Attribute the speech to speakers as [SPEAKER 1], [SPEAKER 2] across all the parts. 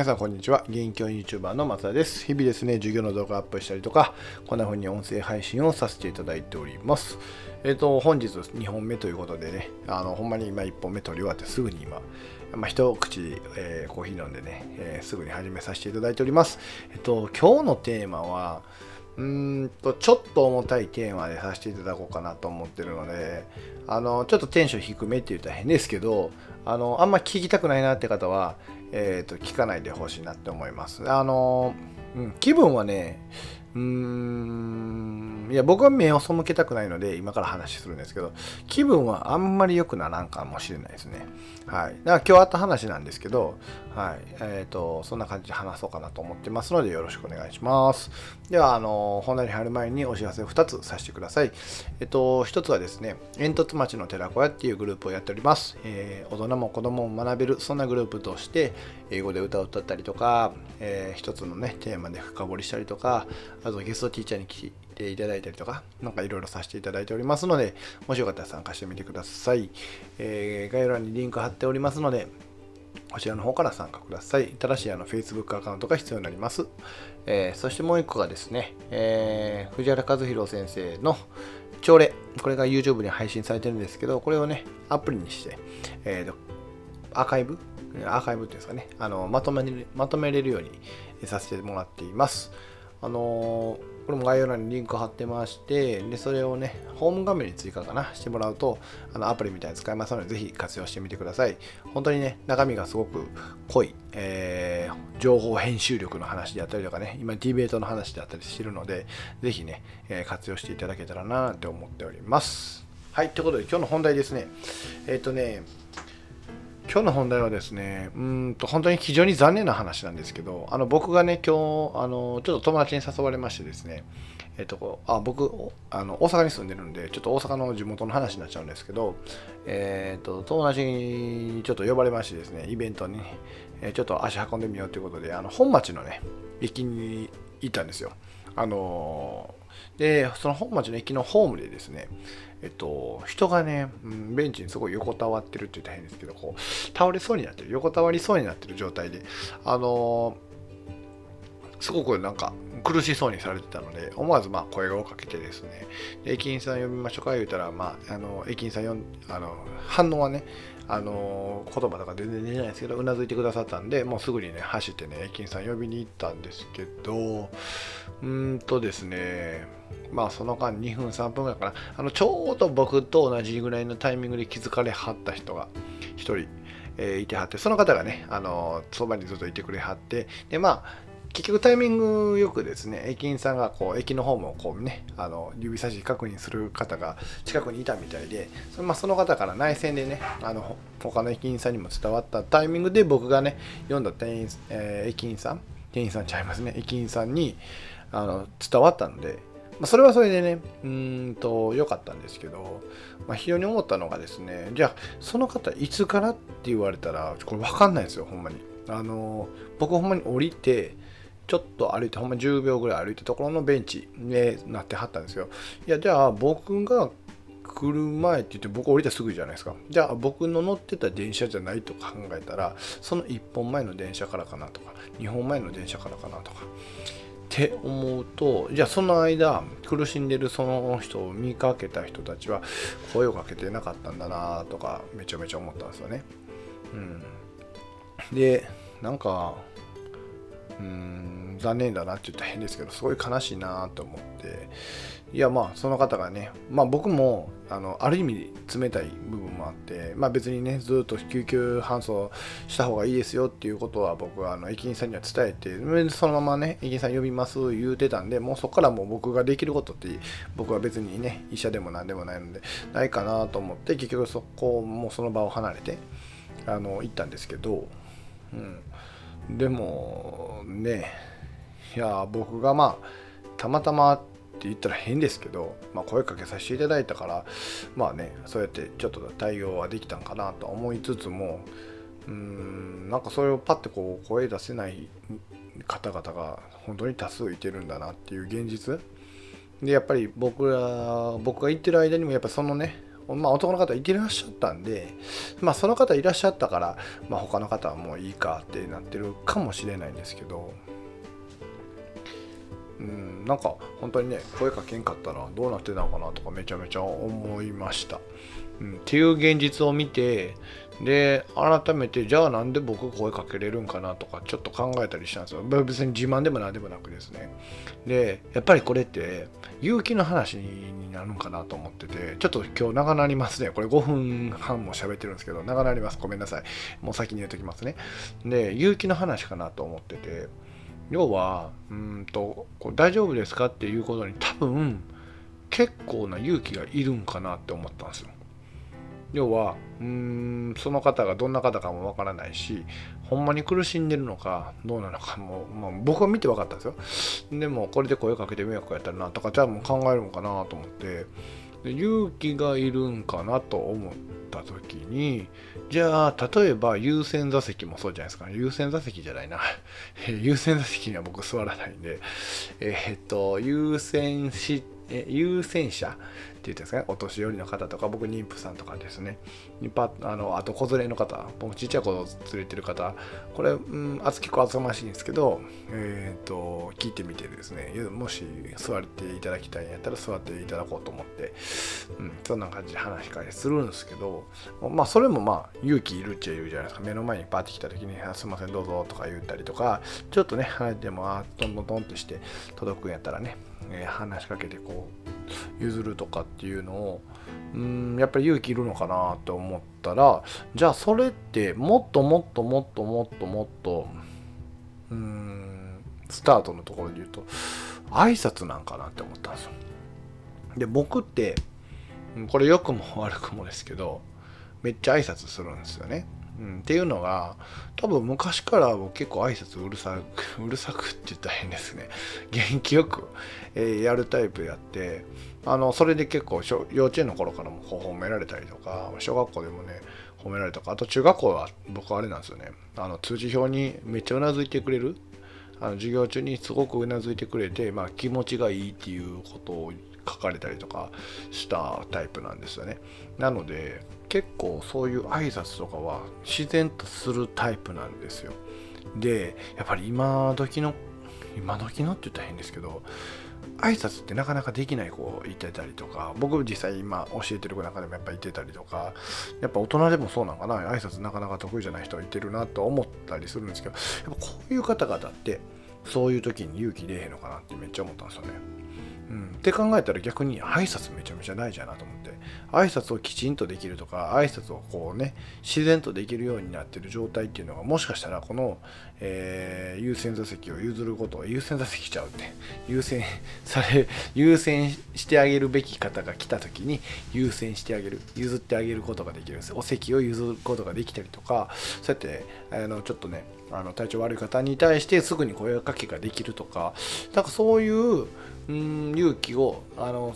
[SPEAKER 1] 皆さんこんにちは。現役教員 YouTuber の松田です。日々ですね、授業の動画アップしたりとか、こんな風に音声配信をさせていただいております。えっ、ー、と、本日2本目ということでね、あの、ほんまに今1本目取り終わってすぐに今、まあ、一口、えー、コーヒー飲んでね、えー、すぐに始めさせていただいております。えっ、と、今日のテーマは、うーんと、ちょっと重たいテーマでさせていただこうかなと思ってるので、あの、ちょっとテンション低めって言ったら変ですけど、あの、あんま聞きたくないなって方は、え、ー、と、聞かないでほしいなって思います。あの、うん、気分はね、うーん、いや、僕は目を背けたくないので、今から話するんですけど、気分はあんまり良くならんかもしれないですね。はい。だから今日あった話なんですけど、はい。えっ、ー、と、そんな感じで話そうかなと思ってますので、よろしくお願いします。では、あの、本題に入る前にお知らせを2つさせてください。えっ、ー、と、1つはですね、煙突町の寺子屋っていうグループをやっております。えー、大人も子供も学べる、そんなグループとして、英語で歌を歌ったりとか、えー、一つのね、テーマで深掘りしたりとか、あとゲストティーチャーに来ていただいたりとか、なんかいろいろさせていただいておりますので、もしよかったら参加してみてください。えー、概要欄にリンク貼っておりますので、こちらの方から参加ください。ただし、あの、Facebook アカウントが必要になります。えー、そしてもう一個がですね、えー、藤原和弘先生の朝礼。これが YouTube に配信されてるんですけど、これをね、アプリにして、えーと、アーカイブ？アーカイブっていうんですかね、あのまとめまとめれるようにさせてもらっています。あのー、これも概要欄にリンク貼ってまして、で、それをね、ホーム画面に追加かな、してもらうと、あの、アプリみたいに使えますので、ぜひ活用してみてください。本当にね、中身がすごく濃い、えー、情報編集力の話であったりとかね、今、ディベートの話であったりしてるので、ぜひね、えー、活用していただけたらなって思っております。はい、ということで、今日の本題ですね。えっ、とね、今日の本題はですね、うんと本当に非常に残念な話なんですけど、あの僕がね、今日あの、ちょっと友達に誘われましてですね、えっと、あ僕あの、大阪に住んでるんで、ちょっと大阪の地元の話になっちゃうんですけど、えっと、友達にちょっと呼ばれましてですね、イベントに、ね、ちょっと足運んでみようということで、あの本町のね、駅に行ったんですよ。あので、その本町の駅のホームでですね、えっと、人がね、ベンチにすごい横たわってるって言ったら変ですけど、こう、倒れそうになってる、横たわりそうになってる状態で、あのすごくなんか苦しそうにされてたので、思わずまあ声をかけてですね、駅員さん呼びましょうか言うたら、まあ、あの駅員さん呼んあの反応はね、あの言葉とか全然出ないですけどうなずいてくださったんでもうすぐにね走ってね駅員さん呼びに行ったんですけどうんとですねまあその間2分3分ぐらいかな。あのちょうど僕と同じぐらいのタイミングで気づかれはった人が1人え、いてはって、その方がね、あのそばにずっといてくれはって、で、まあ、結局タイミングよくですね、駅員さんがこう駅のホームをこうね、あの指差し確認する方が近くにいたみたいで、そ,、まあ、その方から内線でね、あの他の駅員さんにも伝わったタイミングで僕がね、読んだ店員、えー、駅員さん、店員さんちゃいますね、駅員さんにあの伝わったので、まあ、それはそれでね、うんと良かったんですけど、まあ、非常に思ったのがですね、じゃあその方いつからって言われたら、これ分かんないですよ、ほんまに。あの僕ほんまに降りて、ちょっと歩いてほんま10秒ぐらい歩いたところのベンチになってはったんですよ。いやじゃあ僕が来る前って言って僕降りたすぐじゃないですか。じゃあ僕の乗ってた電車じゃないと考えたらその1本前の電車からかなとか2本前の電車からかなとか。って思うとじゃあその間苦しんでるその人を見かけた人たちは声をかけてなかったんだなとかめちゃめちゃ思ったんですよね。うん、でなんかうん残念だなって言ったら変ですけどすごい悲しいなと思って。いやまあその方がねまあ僕もあのある意味冷たい部分もあってまあ別にねずっと救急搬送した方がいいですよっていうことは僕はあの駅員さんには伝えてそのままね駅員さん呼びます言うてたんでもうそこからもう僕ができることって僕は別にね医者でも何でもないのでないかなと思って結局そこもうその場を離れてあの行ったんですけどうん。でもねいや僕がまあたまたまって言ったら変ですけど、まあ、声かけさせていただいたからまあねそうやってちょっと対応はできたんかなと思いつつもうーんなんかそれをパッてこう声出せない方々が本当に多数いてるんだなっていう現実。でやっぱり僕ら僕が言ってる間にもやっぱそのねまあ、男の方いてらっしゃったんで、まあ、その方いらっしゃったから、まあ、他の方はもういいかってなってるかもしれないんですけど、うん、なんか本当にね声かけんかったらどうなってたのかなとかめちゃめちゃ思いました。うん、っていう現実を見てで改めてじゃあなんで僕声かけれるんかなとかちょっと考えたりしたんですよ。別に自慢でも何でもなくですね。でやっぱりこれって勇気の話になるんかなと思っててちょっと今日長なりますね。これ5分半も喋ってるんですけど長なります。ごめんなさい。もう先に言うときますね。で勇気の話かなと思ってて要はうんとこう大丈夫ですかっていうことに多分結構な勇気がいるんかなって思ったんですよ。要はうーんその方がどんな方かもわからないしほんまに苦しんでるのかどうなのかも、まあ、僕は見て分かったんですよ。でもこれで声かけて迷惑やったらなとかじゃあもう考えるのかなと思って。勇気がいるんかなと思った時にじゃあ例えば優先座席もそうじゃないですか、優先座席じゃないな。優先座席には僕座らないんで。えー、っと優先し優先者言ってですかね？お年寄りの方とか僕妊婦さんとかですね。パあのあと子連れの方僕ちっちゃい子を連れてる方。これ、うん、厚結構厚ましいんですけど、えーと、聞いてみてですね。もし座っていただきたいんやったら座っていただこうと思って、うん、そんな感じで話し会するんですけどまあそれもまあ勇気いるっちゃいるじゃないですか。目の前にパーって来た時に「すいませんどうぞ」とか言ったりとかちょっとねでもあトントントンとして届くんやったらね、えー、話しかけてこう譲るとかっていうのをうんやっぱり勇気いるのかなと思ったらじゃあそれってもっともっともっともっともっとうんスタートのところで言うと挨拶なんかなって思ったんですよ。で僕ってこれ良くも悪くもですけどめっちゃ挨拶するんですよね。っていうのが多分昔から僕結構挨拶うるさく うるさくって言ったら変ですね。元気よく、えー、やるタイプやってあのそれで結構幼稚園の頃からも褒められたりとか小学校でもね褒められたかあと中学校は僕あれなんですよね。あの通知表にめっちゃうなずいてくれる？あの授業中にすごくうなずいてくれて、まあ、気持ちがいいっていうことを書かれたりとかしたタイプなんですよね。なので結構そういう挨拶とかは自然とするタイプなんですよ。でやっぱり今時の今時のって言ったら変ですけど挨拶ってなかなかできない子いてたりとか僕実際今教えてる子の中でもやっぱいてたりとかやっぱ大人でもそうなのかな？挨拶なかなか得意じゃない人はいてるなと思ったりするんですけどやっぱこういう方々ってそういう時に勇気出えへんのかなってめっちゃ思ったんですよね。うん、って考えたら逆に挨拶めちゃめちゃ大事やなと思って。挨拶をきちんとできるとか挨拶をこうね自然とできるようになってる状態っていうのがもしかしたらこの、えー、優先座席を譲ること優先座席しちゃうって。優先 され優先してあげるべき方が来た時に優先してあげる譲ってあげることができるんです。お席を譲ることができたりとかそうやってあのちょっとねあの体調悪い方に対してすぐに声かけができるとかなんかそういううん勇気をあの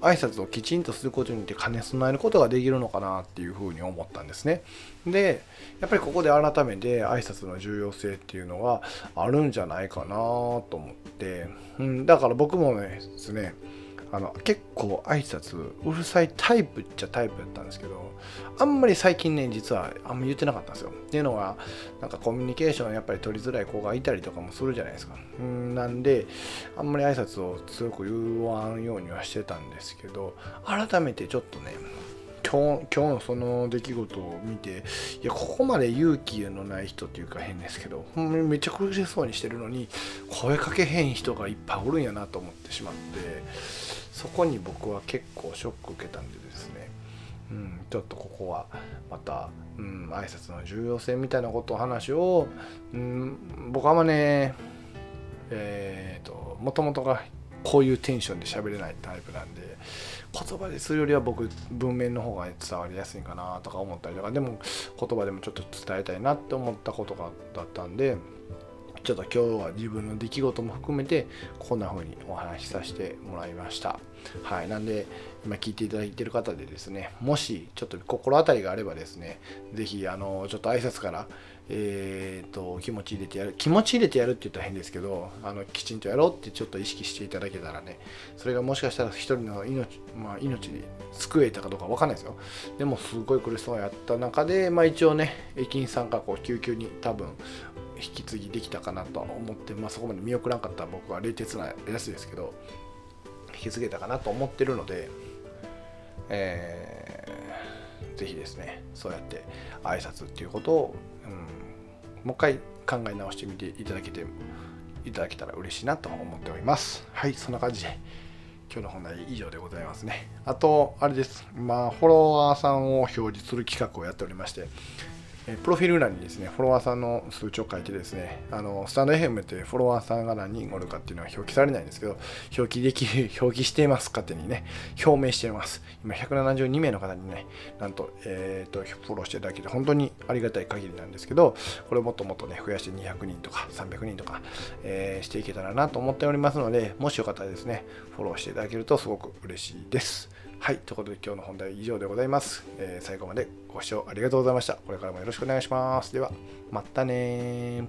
[SPEAKER 1] 挨拶をきちんとすることによって兼ね備えることができるのかなっていうふうに思ったんですね。でやっぱりここで改めて挨拶の重要性っていうのがあるんじゃないかなと思って、うん、だから僕もですねあの結構挨拶うるさいタイプっちゃタイプやったんですけどあんまり最近ね実はあんま言ってなかったんですよ。っていうのはなんかコミュニケーションやっぱり取りづらい子がいたりとかもするじゃないですか。うんなんであんまり挨拶を強く言わんようにはしてたんですけど改めてちょっとね今日今日のその出来事を見ていやここまで勇気のない人っていうか変ですけどほんまにめちゃ苦しそうにしてるのに声かけへん人がいっぱいおるんやなと思ってしまってそこに僕は結構ショック受けたんでですね、うん、ちょっとここはまた、うん、挨拶の重要性みたいなことを話を、うん、僕はあんまねえーともともとがこういうテンションで喋れないタイプなんで言葉でするよりは僕文面の方が伝わりやすいかなとか思ったりとかでも言葉でもちょっと伝えたいなって思ったことがだったんでちょっと今日は自分の出来事も含めてこんな風にお話しさせてもらいました。はい、なんで今聞いていただいている方でですねもしちょっと心当たりがあればですね是非あのちょっと挨拶から、えーと、気持ち入れてやる気持ち入れてやるって言ったら変ですけどあのきちんとやろうってちょっと意識していただけたらねそれがもしかしたら一人の命,、まあ、命に救えたかどうか分かんないですよでもすごい苦しそうやった中で、まあ、一応ね駅員さんがこう救急に多分引き継ぎできたかなと思って、まあ、そこまで見送らんかった僕は冷徹なやつですけど引き継げたかなと思ってるので、えー、ぜひですねそうやって挨拶っていうことを、うん、もう一回考え直してみていただけていただけたら嬉しいなと思っております。はいそんな感じで今日の本題以上でございますね。あとあれです。まあフォロワーさんを表示する企画をやっておりましてプロフィール欄にですね、フォロワーさんの数値を書いてですね、あのスタンド FM ってフォロワーさんが何人おるかっていうのは表記されないんですけど、表記できる、表記しています、勝手にね、表明しています。今、172名の方にね、なんと、えっ、ー、と、フォローしていただけて、本当にありがたい限りなんですけど、これをもっともっとね、増やして200人とか300人とか、えー、していけたらなと思っておりますので、もしよかったらですね、フォローしていただけるとすごく嬉しいです。はい、ということで今日の本題以上でございます、えー、最後までご視聴ありがとうございました。これからもよろしくお願いします。では、またね